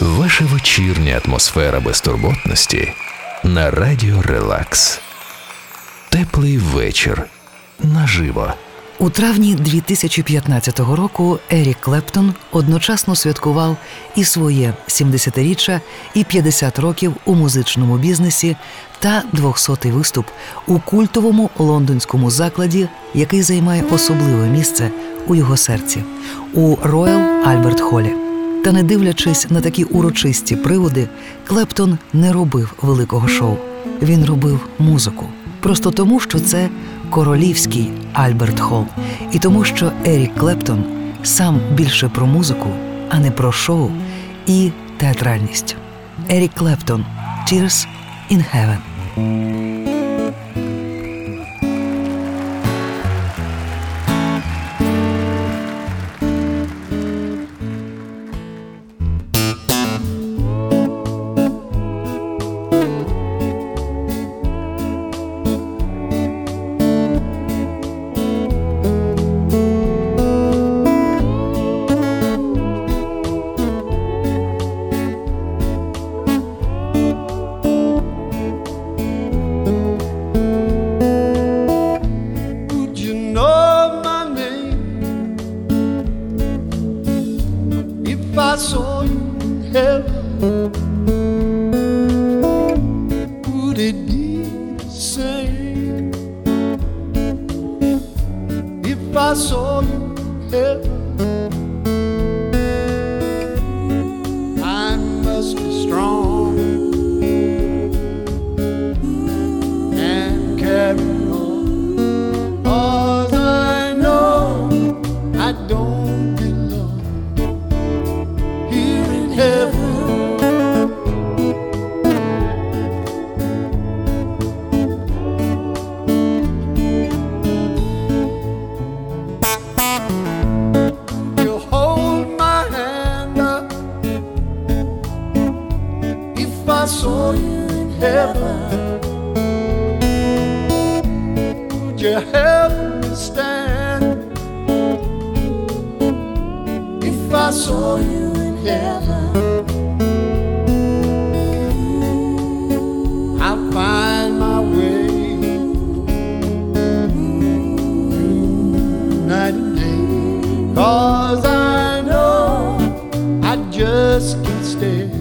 Ваша вечірня атмосфера безтурботності на радіо Релакс. Теплий вечір наживо. У травні 2015 року Ерік Клептон одночасно святкував і своє 70-річчя, і 50 років у музичному бізнесі та 200-й виступ у культовому лондонському закладі, який займає особливе місце у його серці у Роял Альберт Холі. Та не дивлячись на такі урочисті приводи, Клептон не робив великого шоу. Він робив музику. Просто тому, що це королівський Альберт Холл, і тому, що Ерік Клептон сам більше про музику, а не про шоу і театральність. Ерік Клептон Tears in Heaven. If I saw just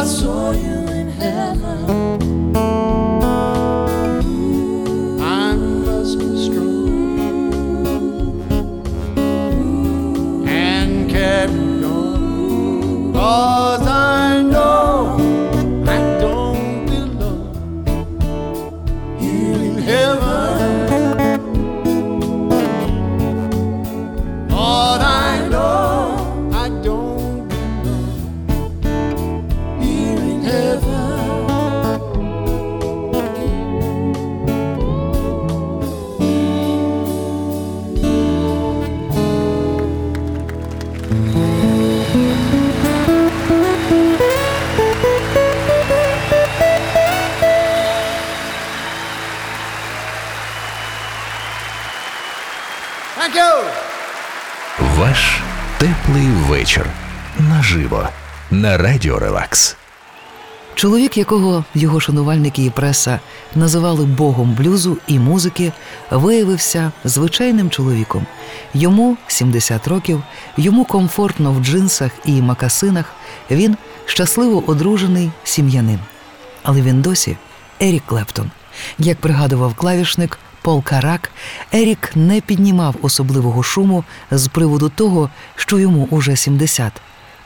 I saw you in heaven? На радіо Релакс. Чоловік, якого його шанувальники і преса називали богом блюзу і музики, виявився звичайним чоловіком. Йому 70 років, йому комфортно в джинсах і макасинах. Він щасливо одружений сім'янин. Але він досі Ерік Клептон. Як пригадував клавішник Пол Карак, Ерік не піднімав особливого шуму з приводу того, що йому уже 70.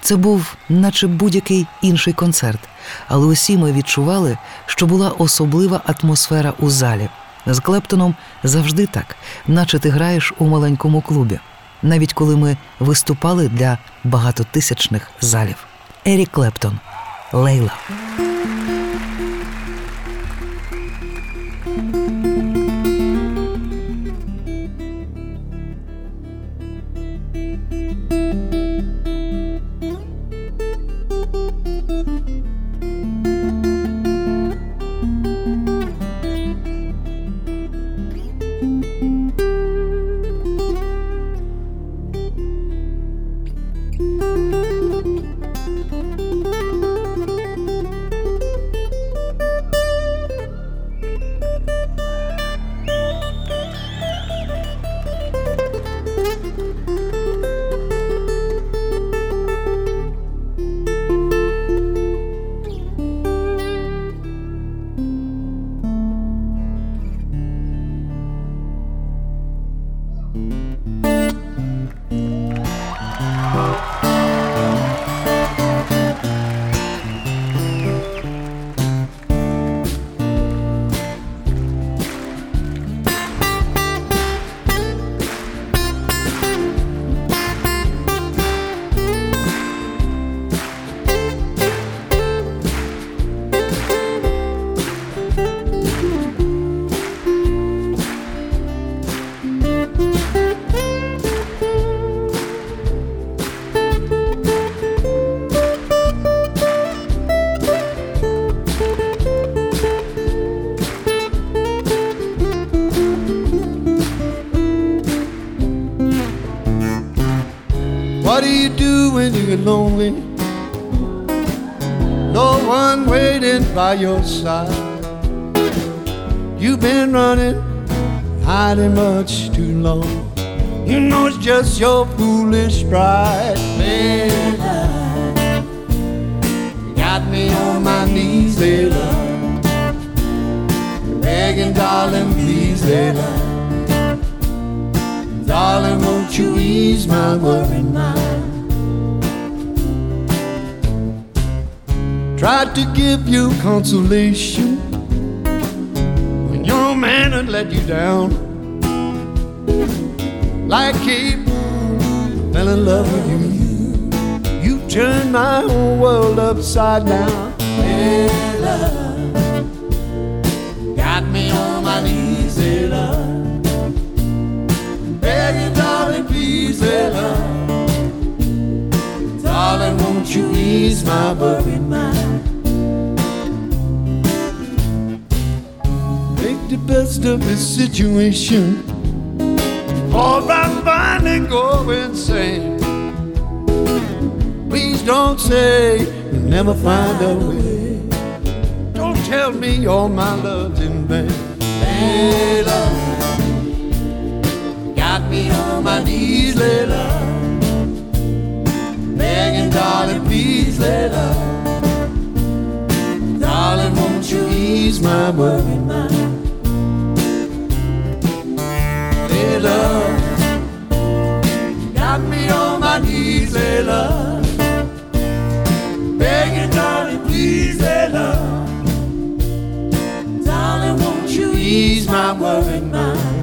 Це був наче будь-який інший концерт, але усі ми відчували, що була особлива атмосфера у залі. З Клептоном завжди так, наче ти граєш у маленькому клубі, навіть коли ми виступали для багатотисячних залів. Ерік Клептон Лейла. What do you do when you get lonely? No one waiting by your side. You've been running, hiding much too long. You know it's just your foolish pride. You got me on my knees, Layla. Begging, darling, please, Layla. Darling, won't you ease my worried mind? Tried to give you consolation when your man had let you down. Like fool, fell in love with you. You turned my whole world upside down. Hey, love, got me on my knees, hey, love begging, darling, please, love. Darling, won't you ease my worried mind? This situation, or I finally go insane. Please don't say you'll never find a way. Don't tell me all my love's in vain. Love got me on my knees, Layla. Begging, darling, please, Layla. Darling, won't you ease my worried mind? Layla, got me on my knees, Layla. Begging, darling, please, Layla. Darling, won't you ease my worried mind?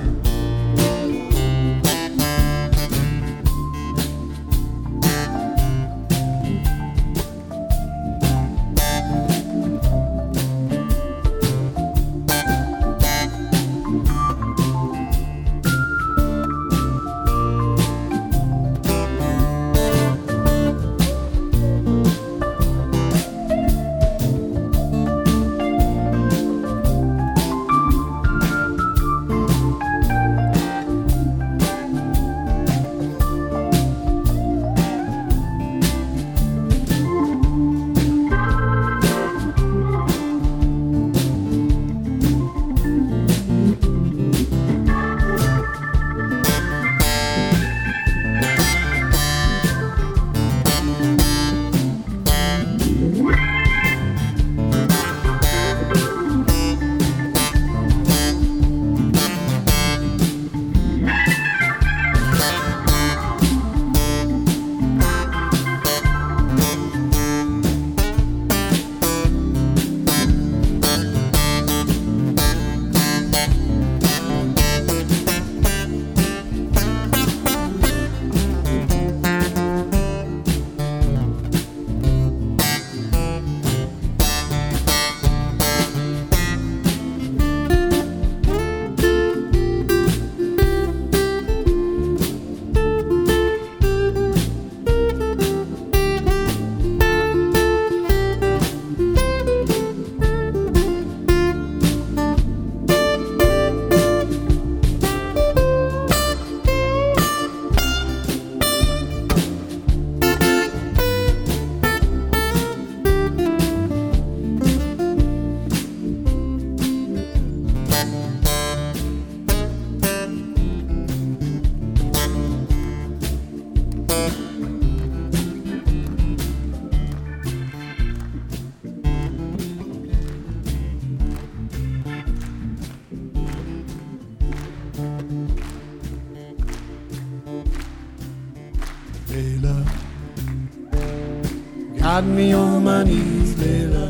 Got me on my knees, Layla.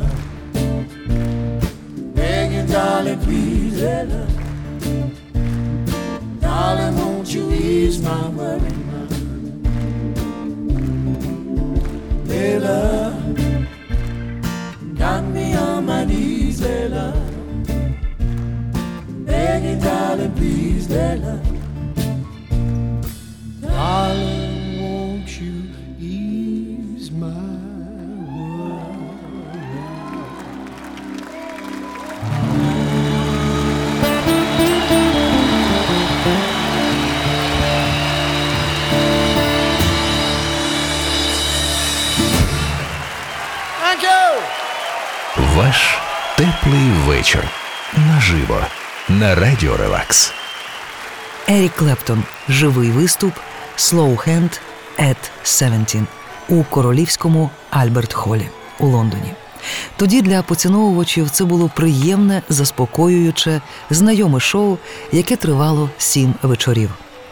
Begging, darling, please, Layla. Darling, won't you ease my worry mind? Layla, got me on my knees, Layla. Begging, darling, please, Layla. Вечір. Наживо. На радіо Релакс. Ерік Клептон. Живий виступ Slow Hand at 17 у королівському Альберт Холі у Лондоні. Тоді для поціновувачів це було приємне, заспокоююче, знайоме шоу, яке тривало сім вечорів.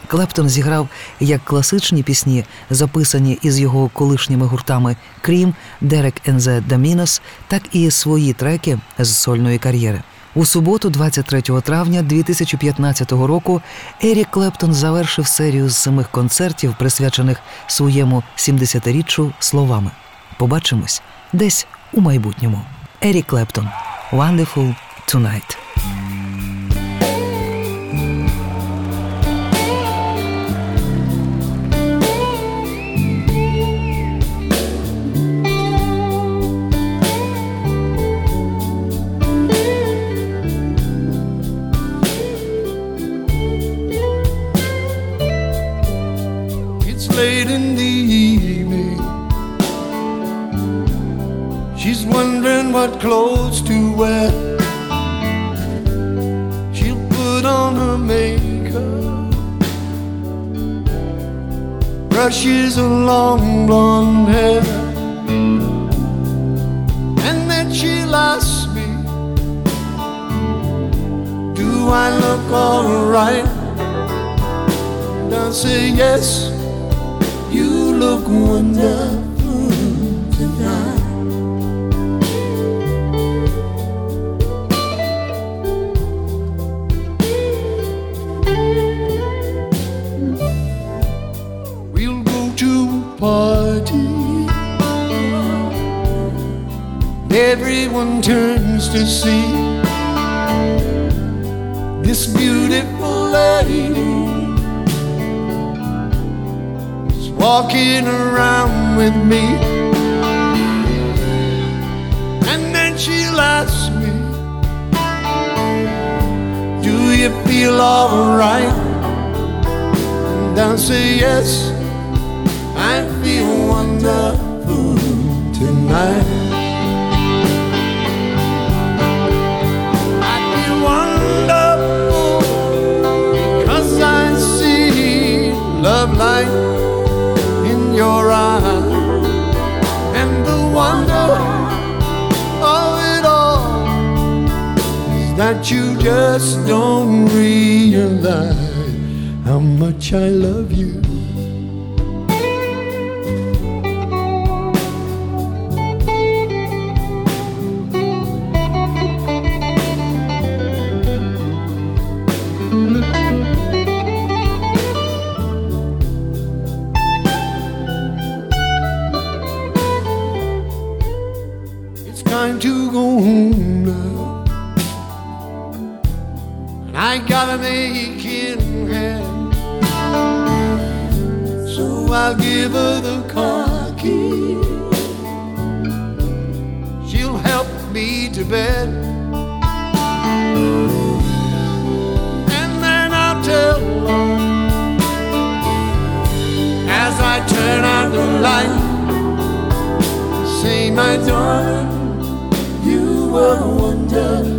Клептон зіграв як класичні пісні, записані із його колишніми гуртами Крім, Дерек Ензе Дамінос, так і свої треки з сольної кар'єри. У суботу, 23 травня 2015 року, Ерік Клептон завершив серію з семи концертів, присвячених своєму 70-річчю словами. Побачимось десь у майбутньому. Ерік Клептон Wonderful Tonight. Ask me, Do I look alright? I'll say yes. You look wonderful Everyone turns to see this beautiful lady is walking around with me. And then she'll ask me, Do you feel alright? And I'll say, Yes, I feel wonderful tonight. Light in your eyes and the wonder of it all is that you just don't realize how much I love you. I gotta make it hand. So I'll give her the car key. She'll help me to bed. And then I'll tell her as I turn out the light. Say, my darling, you were wonderful